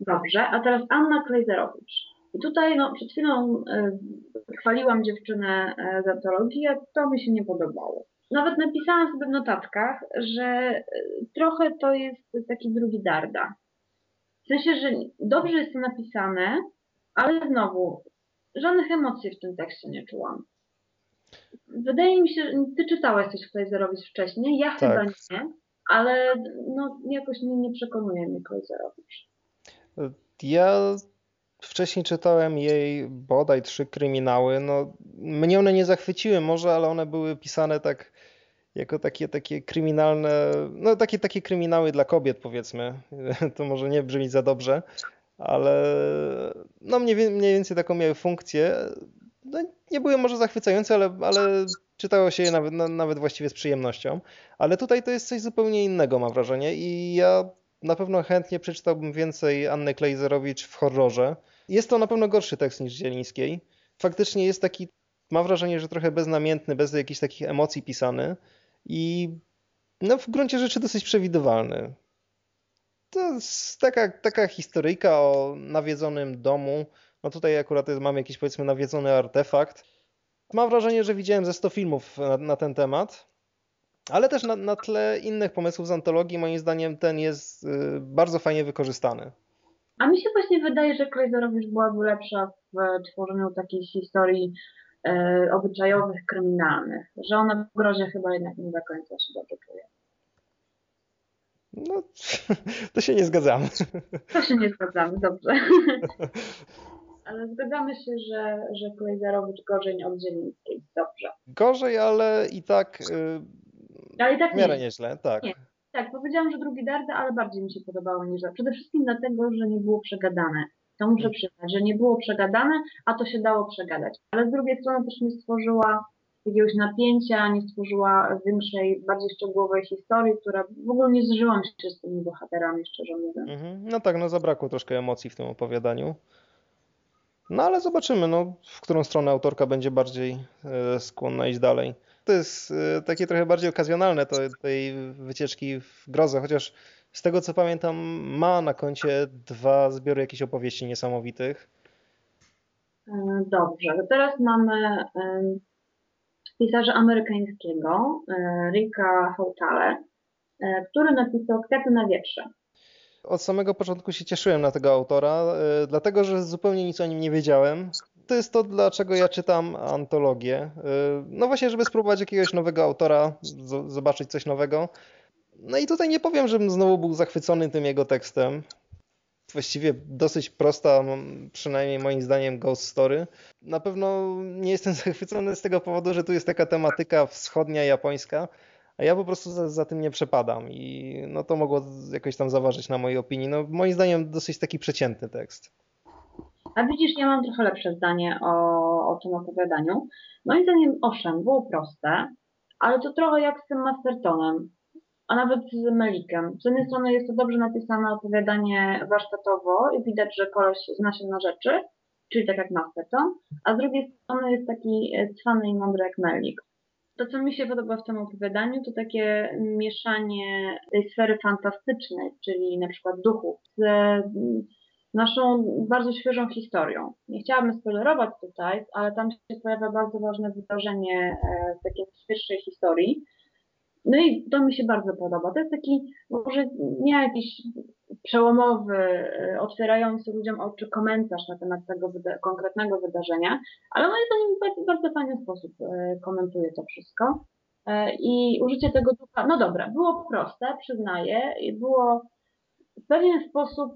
Dobrze, a teraz Anna Klejzerowicz. I tutaj no, przed chwilą y, chwaliłam dziewczynę y, z antologii, a to mi się nie podobało. Nawet napisałam sobie w notatkach, że y, trochę to jest taki drugi Darda. W sensie, że dobrze jest to napisane, ale znowu, żadnych emocji w tym tekście nie czułam. Wydaje mi się, że ty czytałeś coś Klejzerowicz wcześniej, ja tak. chyba nie, ale no, jakoś nie, nie przekonuje mnie Klejzerowicz. Ja Wcześniej czytałem jej bodaj trzy kryminały. No, mnie one nie zachwyciły może, ale one były pisane tak jako takie, takie kryminalne, no takie, takie kryminały dla kobiet powiedzmy. *laughs* To może nie brzmi za dobrze, ale no mniej, mniej więcej taką miały funkcję. No, nie były może zachwycające, ale, ale czytało się je nawet, nawet właściwie z przyjemnością. Ale tutaj to jest coś zupełnie innego mam wrażenie i ja na pewno chętnie przeczytałbym więcej Anny Klejzerowicz w horrorze. Jest to na pewno gorszy tekst niż Zielińskiej. Faktycznie jest taki, mam wrażenie, że trochę beznamiętny, bez jakichś takich emocji pisany i no, w gruncie rzeczy dosyć przewidywalny. To jest taka, taka historyjka o nawiedzonym domu. No tutaj akurat mam jakiś powiedzmy nawiedzony artefakt. Mam wrażenie, że widziałem ze 100 filmów na, na ten temat, ale też na, na, tle innych pomysłów z antologii moim zdaniem ten jest y, bardzo fajnie wykorzystany. A mi się właśnie wydaje, że Klejzerowicz byłaby lepsza w tworzeniu takiej historii obyczajowych, kryminalnych, że ona w grozie chyba jednak nie do końca się dobrze czuje. No, *laughs* to się nie zgadzamy. To się nie zgadzamy, dobrze. *laughs* Ale zgadzamy się, że, że Klejzerowicz gorzej od Zielińskiej. Dobrze. Gorzej, ale i tak, yy, ale i tak w miarę nie. nieźle, tak. Nie. Tak, powiedziałam, że drugi Darda, ale bardziej mi się podobało niż Przede wszystkim dlatego, że nie było przegadane. To muszę mm. przyznać, że nie było przegadane, a to się dało przegadać. Ale z drugiej strony też nie stworzyła jakiegoś napięcia, nie stworzyła większej, bardziej szczegółowej historii, która w ogóle nie zżyłam się z tymi bohaterami, szczerze mówiąc. Mhm. No tak, no zabrakło troszkę emocji w tym opowiadaniu. No ale zobaczymy, no, w którą stronę autorka będzie bardziej e, skłonna iść dalej. To jest e, takie trochę bardziej okazjonalne to, tej wycieczki w grozę, chociaż z tego co pamiętam ma na koncie dwa zbiory jakichś opowieści niesamowitych. E, dobrze, teraz mamy pisarza amerykańskiego, Ricka Hautale, który napisał Kwiaty na wietrze. Od samego początku się cieszyłem na tego autora, dlatego że zupełnie nic o nim nie wiedziałem to jest to, dlaczego ja czytam antologię. No właśnie, żeby spróbować jakiegoś nowego autora, zobaczyć coś nowego. No i tutaj nie powiem, żebym znowu był zachwycony tym jego tekstem. Właściwie dosyć prosta, przynajmniej moim zdaniem, ghost story. Na pewno nie jestem *laughs* zachwycony z tego powodu, że tu jest taka tematyka wschodnia, japońska, a ja po prostu za, za, tym nie przepadam i no to mogło jakoś tam zaważyć na mojej opinii. No moim zdaniem dosyć taki przeciętny tekst. A widzisz, ja mam trochę lepsze zdanie o, o tym opowiadaniu. Moim zdaniem, owszem, było proste, ale to trochę jak z tym Mastertonem, a nawet z Melikiem. Z jednej strony jest to dobrze napisane opowiadanie warsztatowo i widać, że koleś zna się na rzeczy, czyli tak jak Masterton, a z drugiej strony jest taki e, cwany i mądry jak Melik. To, co mi się podoba w tym opowiadaniu, to takie mieszanie tej sfery fantastycznej, czyli na przykład duchów, z naszą bardzo świeżą historią. Nie chciałabym spoilerować tutaj, ale tam się pojawia bardzo ważne wydarzenie e, z takiej świeższej historii. No i to mi się bardzo podoba. To jest taki, może nie jakiś przełomowy, e, otwierający ludziom oczy komentarz na temat tego wyda konkretnego wydarzenia, ale moim zdaniem w bardzo, bardzo fajny sposób e, komentuje to wszystko. I użycie tego ducha, no dobra, było proste, przyznaję, i było w pewien sposób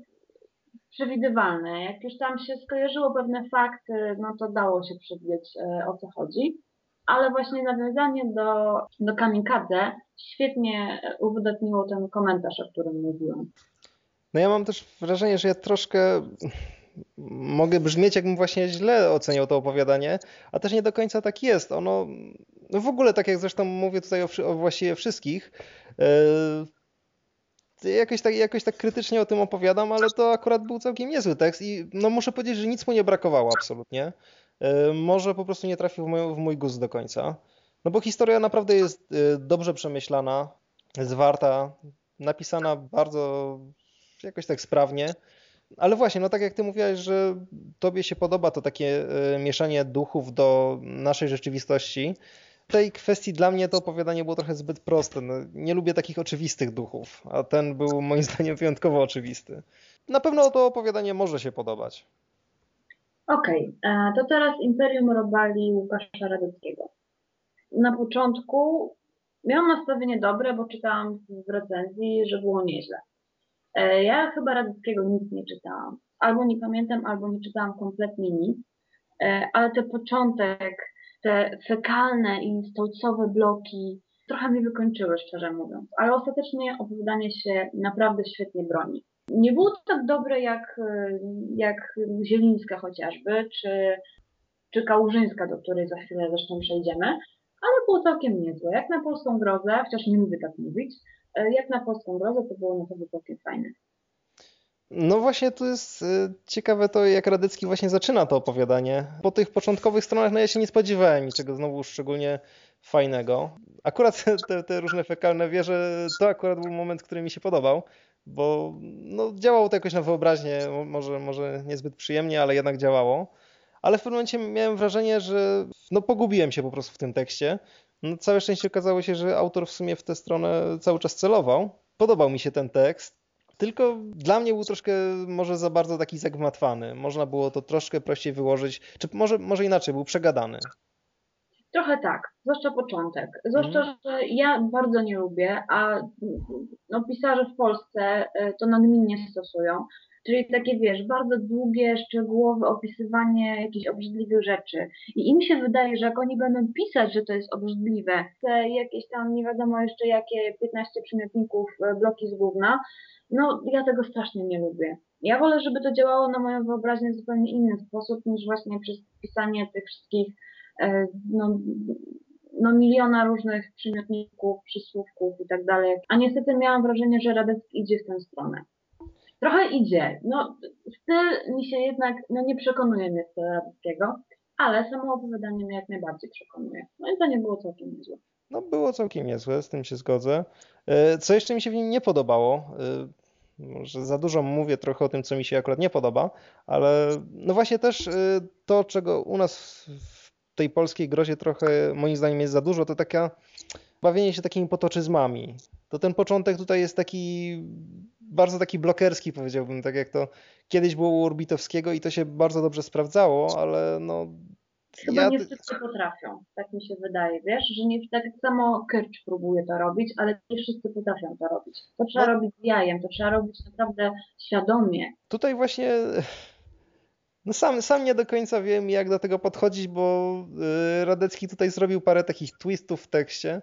przewidywalne. Jak już tam się skojarzyło pewne fakty, no to dało się przewidzieć e, o co chodzi. Ale właśnie nawiązanie do, do Kamikadze świetnie uwydatniło ten komentarz, o którym mówiłam. No ja mam też wrażenie, że ja troszkę mogę brzmieć, jakbym właśnie źle oceniał to opowiadanie, a też nie do końca tak jest. Ono, no w ogóle, tak jak zresztą mówię tutaj o, o właściwie wszystkich, e, jakoś tak, jakoś tak krytycznie o tym opowiadam, ale to akurat był całkiem niezły tekst i no muszę powiedzieć, że nic mu nie brakowało absolutnie. E, może po prostu nie trafił w mój, w mój gust do końca. No bo historia naprawdę jest e, dobrze przemyślana, zwarta, napisana bardzo jakoś tak sprawnie. Ale właśnie, no tak jak ty mówiłaś, że tobie się podoba to takie e, mieszanie duchów do naszej rzeczywistości, w tej kwestii dla mnie to opowiadanie było trochę zbyt proste. No, nie lubię takich oczywistych duchów, a ten był moim *laughs* zdaniem wyjątkowo oczywisty. Na pewno to opowiadanie może się podobać. Okej, okay, e, to teraz Imperium Robali Łukasza Radzieckiego. Na początku miałam nastawienie dobre, bo czytałam w recenzji, że było nieźle. E, ja chyba Radzieckiego nic nie czytałam, albo nie pamiętam, albo nie czytałam kompletnie nic, e, ale ten początek, te fekalne i stolcowe bloki trochę mnie wykończyły, szczerze mówiąc, ale ostatecznie opowiadanie się naprawdę świetnie broni. Nie było tak dobre jak, e, jak Zielińska chociażby, czy, czy Kałużyńska, do której za chwilę zresztą przejdziemy, ale było całkiem niezłe. Jak na polską grozę, chociaż nie lubię tak mówić, e, jak na polską grozę to było naprawdę całkiem fajne. No właśnie to jest y, ciekawe to, jak Radycki właśnie zaczyna to opowiadanie. Po tych początkowych stronach no ja się nie spodziewałem niczego znowu szczególnie fajnego. Akurat te, te różne fekalne wieże, to akurat był moment, który mi się podobał, bo no, działało to jakoś na wyobraźnię, może, może niezbyt przyjemnie, ale jednak działało. Ale w pewnym momencie miałem wrażenie, że no, pogubiłem się po prostu w tym tekście. No, całe szczęście okazało się, że autor w sumie w tę stronę cały czas celował. Podobał mi się ten tekst. Tylko dla mnie był troszkę może za bardzo taki zagmatwany. Można było to troszkę prościej wyłożyć, czy może, może inaczej, był przegadany. Trochę tak, zwłaszcza początek. Zwłaszcza, mm. że ja bardzo nie lubię, a no, pisarze w Polsce e, to nagminnie stosują. Czyli takie, wiesz, bardzo długie, szczegółowe opisywanie jakichś obrzydliwych rzeczy. I im się wydaje, że jak oni będą pisać, że to jest obrzydliwe, te jakieś tam nie wiadomo jeszcze jakie 15 przymiotników, e, bloki z gówna, no, ja tego strasznie nie lubię. Ja wolę, żeby to działało na moją wyobraźnię w zupełnie inny sposób niż właśnie przez pisanie tych wszystkich no, no miliona różnych przymiotników, przysłówków i tak dalej. A niestety miałam wrażenie, że Radecki idzie w tę stronę. Trochę idzie. No, styl mi się jednak, no nie przekonuje mnie styl Radeckiego, ale samo opowiadanie mnie jak najbardziej przekonuje. No i to nie było całkiem niezłe. No było całkiem niezłe, z tym się zgodzę. E, co jeszcze mi się w nim nie podobało, e, może za dużo mówię trochę o tym, co mi się akurat nie podoba, ale no właśnie też e, to, czego u nas w tej polskiej grozie trochę moim zdaniem jest za dużo, to taka bawienie się takimi potoczyzmami. To ten początek tutaj jest taki bardzo taki blokerski powiedziałbym, tak jak to kiedyś było u Orbitowskiego i to się bardzo dobrze sprawdzało, ale no Chyba ja... nie wszyscy potrafią, tak mi się wydaje, wiesz, że nie tak samo Kercz próbuje to robić, ale nie wszyscy potrafią to robić. To trzeba no. robić z jajem, to trzeba robić naprawdę świadomie. Tutaj właśnie no sam, sam nie do końca wiem, jak do tego podchodzić, bo y, Radecki tutaj zrobił parę takich twistów w tekście.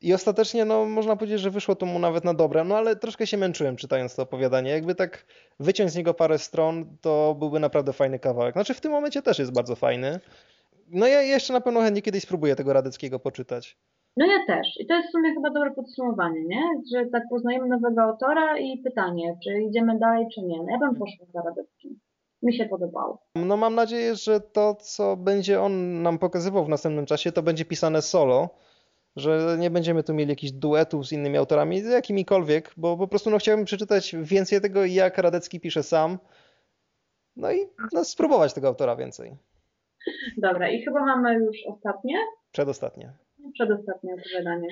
I ostatecznie, no, można powiedzieć, że wyszło to mu nawet na dobre, no ale troszkę się męczyłem czytając to opowiadanie. Jakby tak wyciąć z niego parę stron, to byłby naprawdę fajny kawałek. Znaczy w tym momencie też jest bardzo fajny. No ja jeszcze na pewno chętnie kiedyś spróbuję tego Radeckiego poczytać. No ja też. I to jest w sumie chyba dobre podsumowanie, nie? Że tak poznajemy nowego autora i pytanie, czy idziemy dalej, czy nie. No ja bym poszła za Radeckim. Mi się podobało. No mam nadzieję, że to, co będzie on nam pokazywał w następnym czasie, to będzie pisane solo, że nie będziemy tu mieli jakichś duetów z innymi autorami, z jakimikolwiek, bo po prostu no, chciałbym przeczytać więcej tego, jak Radecki pisze sam, no i no, spróbować tego autora więcej. Dobra, i chyba mamy już ostatnie? Przedostatnie. Przedostatnie opowiadanie.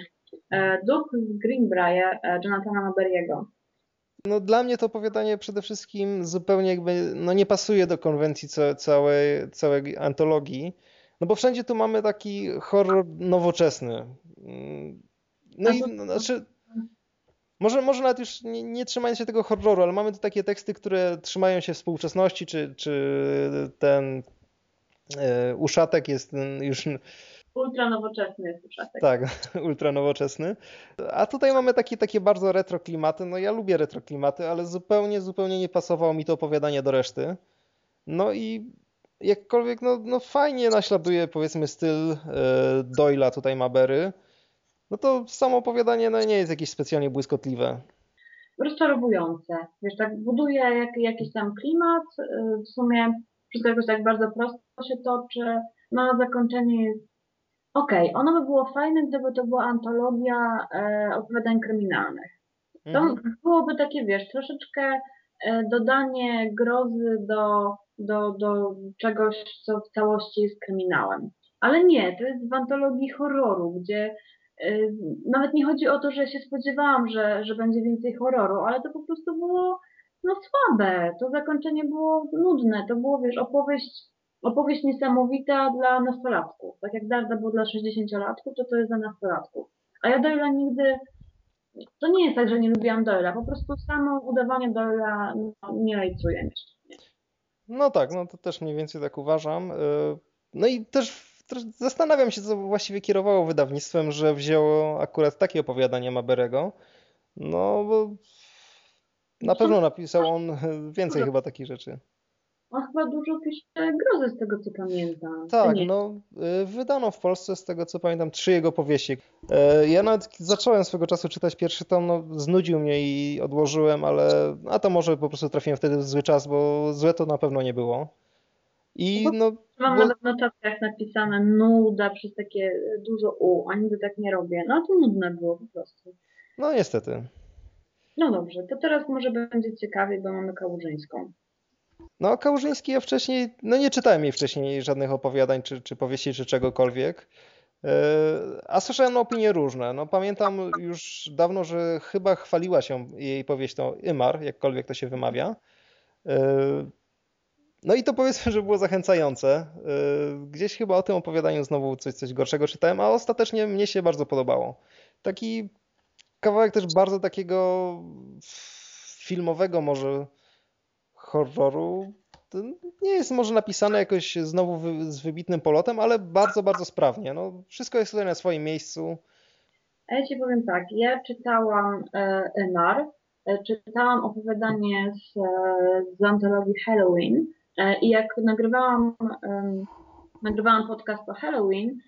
E, Duch z Greenbrier e, Jonathana Maberiego. No dla mnie to opowiadanie przede wszystkim zupełnie jakby no nie pasuje do konwencji całej, całej antologii. No bo wszędzie tu mamy taki horror nowoczesny. Mm, no i no, znaczy, może, może nawet już nie, nie trzymając się tego horroru, ale mamy tu takie teksty, które trzymają się współczesności, czy, czy ten e, uszatek jest już Ultra nowoczesny jest uszatek. Tak, *laughs* ultra nowoczesny. A tutaj mamy takie, takie bardzo retro klimaty. No ja lubię retro klimaty, ale zupełnie, zupełnie nie pasowało mi to opowiadanie do reszty. No i jakkolwiek, no, no fajnie naśladuje powiedzmy styl e, Doyla tutaj Mabery, no to samo opowiadanie no, nie jest jakieś specjalnie błyskotliwe. Rozczarowujące. Wiesz, tak buduje jak, jakiś tam klimat, e, w sumie wszystko jakoś tak bardzo prosto się toczy, no zakończenie jest okej, ono by było fajne, gdyby to była antologia e, opowiadań kryminalnych. To mhm. byłoby takie, wiesz, troszeczkę e, dodanie grozy do do, do czegoś, co w całości jest kryminałem. Ale nie, to jest w antologii horroru, gdzie y, nawet nie chodzi o to, że się spodziewałam, że, że będzie więcej horroru, ale to po prostu było no słabe. To zakończenie było nudne. To było, wiesz, opowieść, opowieść niesamowita dla nastolatków. Tak jak Darda było dla 60-latków, to to jest dla nastolatków. A ja Doyla nigdy to nie jest tak, że nie lubiłam Doyla, po prostu samo udawanie Doyla no, nie lejcuje mnie. No tak, no to też mniej więcej tak uważam. Y, no i też zastanawiam się, co właściwie kierowało wydawnictwem, że wzięło akurat takie opowiadania Maberego. No bo na pewno napisał on *laughs* więcej chyba takich rzeczy. On chyba dużo pisze grozy z tego co pamiętam. Tak, no y, wydano w Polsce z tego co pamiętam trzy jego powieści. E, ja nawet zacząłem swego czasu czytać pierwszy tom, no znudził mnie i odłożyłem, ale a to może po prostu trafiłem wtedy w zły czas, bo złe to na pewno nie było. I no, Mam bo... nawet w notatkach napisane nuda przez takie dużo u, a nigdy tak nie robię. No to nudne było po prostu. No niestety. No dobrze, to teraz może będzie ciekawie, bo mamy Kałużyńską. No, Kałużyński ja wcześniej, no nie czytałem jej wcześniej żadnych opowiadań, czy, czy powieści, czy czegokolwiek. E, a słyszałem opinie różne. No, pamiętam już dawno, że chyba chwaliła się jej powieścią Ymar, jakkolwiek to się wymawia. E, no i to powiedzmy, że było zachęcające. E, gdzieś chyba o tym opowiadaniu znowu coś, coś gorszego czytałem, a ostatecznie mnie się bardzo podobało. Taki kawałek też bardzo takiego filmowego może horroru nie jest może napisane jakoś znowu z wybitnym polotem, ale bardzo, bardzo sprawnie. No, wszystko jest tutaj na swoim miejscu. Ja ci powiem tak, ja czytałam e, Enar, e, czytałam opowiadanie z, e, z antologii Halloween i jak nagrywałam, nagrywałam podcast o Halloween,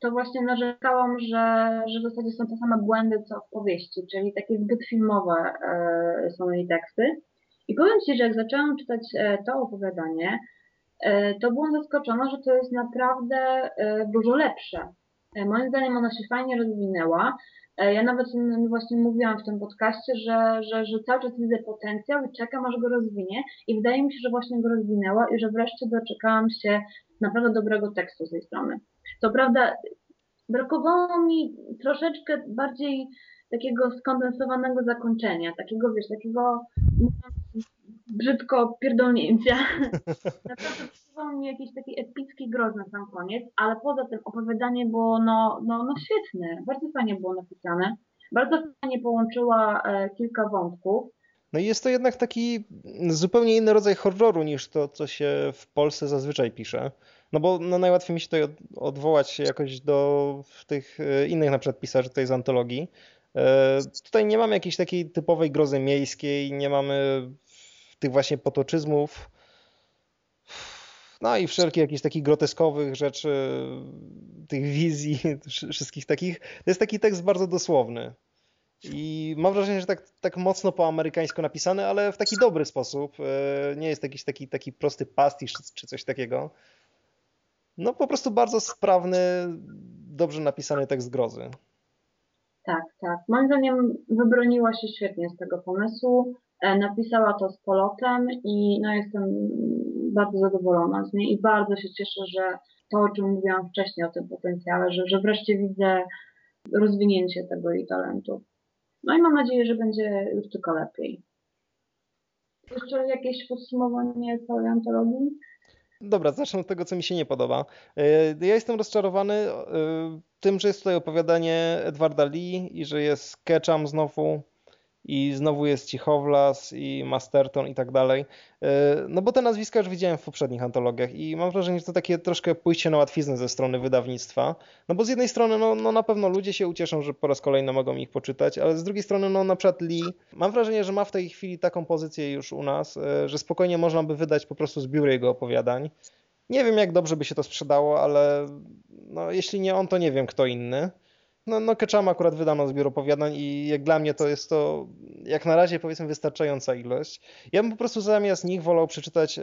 to właśnie narzekałam, że, że w zasadzie są te same błędy co w powieści, czyli takie zbyt filmowe są jej teksty. I powiem Ci, że jak zaczęłam czytać e, to opowiadanie, e, to byłam zaskoczona, że to jest naprawdę e, dużo lepsze. Moim zdaniem ona się fajnie rozwinęła. Ja nawet właśnie mówiłam w tym podcaście, że, że, że cały czas widzę potencjał i czekam, aż go rozwinie. I wydaje mi się, że właśnie go rozwinęła i że wreszcie doczekałam się naprawdę dobrego tekstu z tej strony. Co prawda, brakowało mi troszeczkę bardziej takiego skondensowanego zakończenia, takiego, wiesz, takiego brzydko pierdolnięcia. *laughs* Naprawdę przypomniał mi jakiś taki epicki groz na sam koniec, ale poza tym opowiadanie było no, no, no świetne, bardzo fajnie było napisane. Bardzo fajnie połączyła e, kilka wątków. No i jest to jednak taki zupełnie inny rodzaj horroru niż to, co się w Polsce zazwyczaj pisze. No bo no najłatwiej mi się tutaj odwołać jakoś do tych e, innych na przykład pisarzy tutaj z antologii, E, tutaj nie mamy jakiejś takiej typowej grozy miejskiej, nie mamy tych właśnie potoczyzmów, no i wszelkich jakichś takich groteskowych rzeczy, tych wizji, *laughs* wszystkich takich. To jest taki tekst bardzo dosłowny. I mam wrażenie, że tak, tak mocno po amerykańsku napisany, ale w taki dobry sposób. E, nie jest jakiś taki, taki prosty pastisz czy coś takiego. No po prostu bardzo sprawny, dobrze napisany tekst grozy. Tak, tak. Moim zdaniem wybroniła się świetnie z tego pomysłu. E, napisała to z polotem i no jestem bardzo zadowolona z niej i bardzo się cieszę, że to, o czym mówiłam wcześniej, o tym potencjale, że, że wreszcie widzę rozwinięcie tego jej talentu. No i mam nadzieję, że będzie już tylko lepiej. Jeszcze jakieś podsumowanie całej antologii? Dobra, zacznę od tego, co mi się nie podoba. E, ja jestem rozczarowany e, tym, że jest tutaj opowiadanie Edwarda Lee i że jest Ketchum znowu i znowu jest Cichowlas i Masterton i tak dalej. E, no bo te nazwiska już widziałem w poprzednich antologiach i mam wrażenie, że to takie troszkę pójście na łatwiznę ze strony wydawnictwa. No bo z jednej strony no, no na pewno ludzie się ucieszą, że po raz kolejny mogą ich poczytać, ale z drugiej strony no na przykład Lee, mam wrażenie, że ma w tej chwili taką pozycję już u nas, e, że spokojnie można by wydać po prostu zbiór jego opowiadań. Nie wiem jak dobrze by się to sprzedało, ale no, jeśli nie on, to nie wiem kto inny. No, no Ketchum akurat wydano zbiór opowiadań i jak dla mnie to jest to jak na razie powiedzmy wystarczająca ilość. Ja bym po prostu zamiast nich wolał przeczytać e,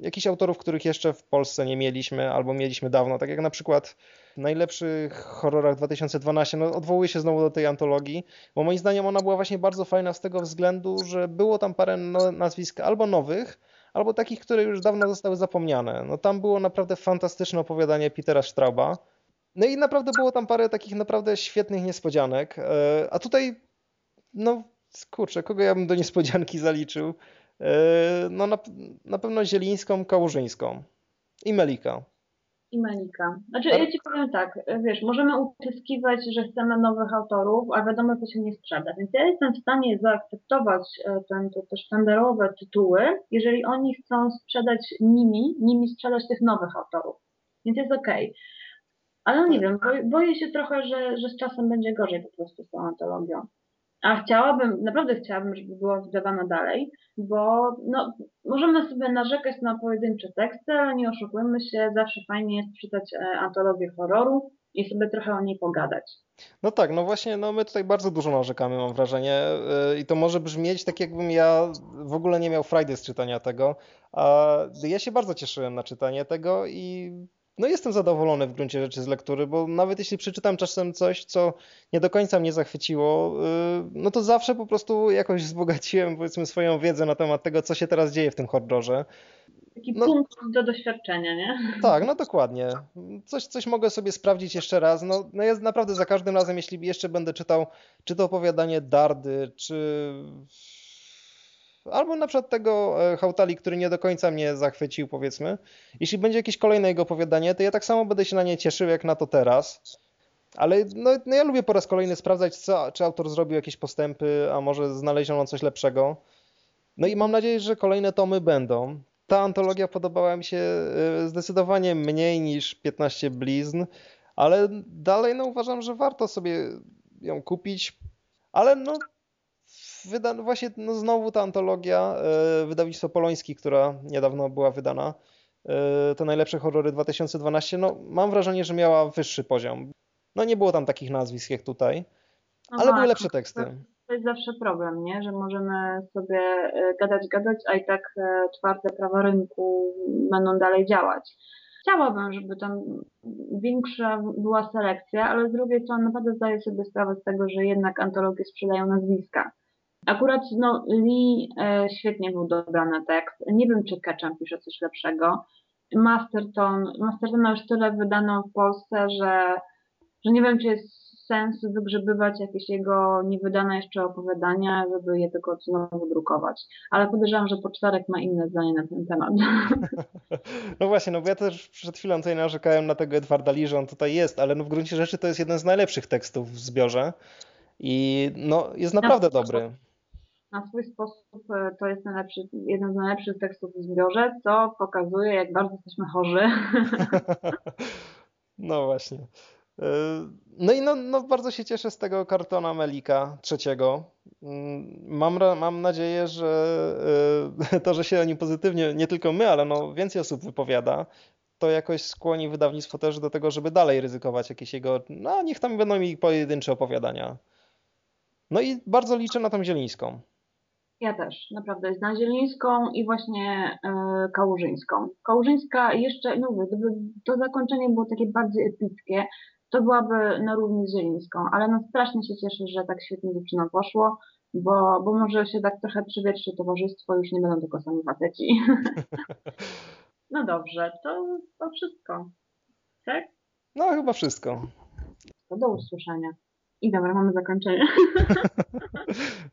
jakichś autorów, których jeszcze w Polsce nie mieliśmy albo mieliśmy dawno, tak jak na przykład w najlepszych horrorach 2012, no odwołuję się znowu do tej antologii, bo moim zdaniem ona była właśnie bardzo fajna z tego względu, że było tam parę no, nazwisk albo nowych, albo takich, które już dawno zostały zapomniane. No tam było naprawdę fantastyczne opowiadanie Petera Strauba, no i naprawdę było tam parę takich naprawdę świetnych niespodzianek. E, a tutaj, no kurczę, kogo ja bym do niespodzianki zaliczył? E, no na, na pewno Zielińską, Kałużyńską i Melika. i Melika. Znaczy, ja ci powiem tak, wiesz, możemy utyskiwać, że chcemy nowych autorów, a wiadomo, co się nie sprzeda. Więc ja jestem w stanie zaakceptować e, ten, te, te sztandarowe tytuły, jeżeli oni chcą sprzedać nimi, nimi sprzedać tych nowych autorów. Więc jest okej. Okay. Ale no nie wiem, boję się trochę, że, że z czasem będzie gorzej po prostu z tą antologią. A chciałabym, naprawdę chciałabym, żeby była wydawana dalej, bo no, możemy sobie narzekać na pojedyncze teksty, ale nie oszukujmy się, zawsze fajnie jest czytać e, antologię horroru i sobie trochę o niej pogadać. No tak, no właśnie, no my tutaj bardzo dużo narzekamy, mam wrażenie, e, i to może brzmieć tak, jakbym ja w ogóle nie miał frajdy z czytania tego, a ja się bardzo cieszyłem na czytanie tego i no jestem zadowolony w gruncie rzeczy z lektury, bo nawet jeśli przeczytam czasem coś, co nie do końca mnie zachwyciło, y, no to zawsze po prostu jakoś wzbogaciłem powiedzmy swoją wiedzę na temat tego, co się teraz dzieje w tym horrorze. Taki no, punkt do doświadczenia, nie? Tak, no dokładnie. Coś, coś mogę sobie sprawdzić jeszcze raz. No, no ja naprawdę za każdym razem, jeśli jeszcze będę czytał, czy to opowiadanie Dardy, czy albo na przykład tego e, Hautali, który nie do końca mnie zachwycił, powiedzmy. Jeśli będzie jakieś kolejne jego opowiadanie, to ja tak samo będę się na nie cieszył, jak na to teraz. Ale no, no ja lubię po raz kolejny sprawdzać, co, czy autor zrobił jakieś postępy, a może znaleziono coś lepszego. No i mam nadzieję, że kolejne tomy będą. Ta antologia podobała mi się e, zdecydowanie mniej niż 15 blizn, ale dalej no uważam, że warto sobie ją kupić. Ale no wyda, właśnie no znowu ta antologia, e, wydawnictwo Poloński, która niedawno była wydana, e, te najlepsze horrory 2012, no mam wrażenie, że miała wyższy poziom. No nie było tam takich nazwisk jak tutaj, ale Aha, były lepsze teksty. To jest zawsze problem, nie? że możemy sobie e, gadać, gadać, a i tak twarde prawa rynku będą dalej działać. Chciałabym, żeby tam większa była selekcja, ale z drugiej strony naprawdę zdaję sobie sprawę z tego, że jednak antologie sprzedają nazwiska. Akurat no, Lee e, świetnie był dobrany tekst. Nie wiem, czy Ketchum pisze coś lepszego. Masterton, Mastertona już tyle wydano w Polsce, że, że nie wiem, czy jest sens wygrzebywać jakieś jego niewydane jeszcze opowiadania, żeby je tylko znowu drukować. Ale podejrzewam, że Pocztarek ma inne zdanie na ten temat. *laughs* No właśnie, no bo ja też przed chwilą tutaj narzekałem na tego Edwarda Lee, że on tutaj jest, ale no w gruncie rzeczy to jest jeden z najlepszych tekstów w zbiorze i no jest naprawdę dobry na swój sposób e, to jest najlepszy, jeden z najlepszych tekstów w zbiorze, co pokazuje, jak bardzo jesteśmy chorzy. *laughs* No właśnie. E, no i no, no bardzo się cieszę z tego kartona Melika trzeciego. Mm, mam, mam nadzieję, że e, *laughs* to, że się o nim pozytywnie, nie tylko my, ale no więcej osób wypowiada, to jakoś skłoni wydawnictwo też do tego, żeby dalej ryzykować jakieś jego, no niech tam będą mi pojedyncze opowiadania. No i bardzo liczę na tą zielińską. Ja też, naprawdę. Na Zielińską i właśnie e, Kałużyńską. Kałużyńska jeszcze, no mówię, gdyby to zakończenie było takie bardziej epickie, to byłaby na równi z Zielińską, ale no strasznie się cieszę, że tak świetnie dziewczynom poszło, bo, bo może się tak trochę przywietrzy towarzystwo, już nie będą tylko sami faceci. *laughs* no dobrze, to, to wszystko. Tak? No chyba wszystko. To do usłyszenia. I dobra, mamy zakończenie. *laughs*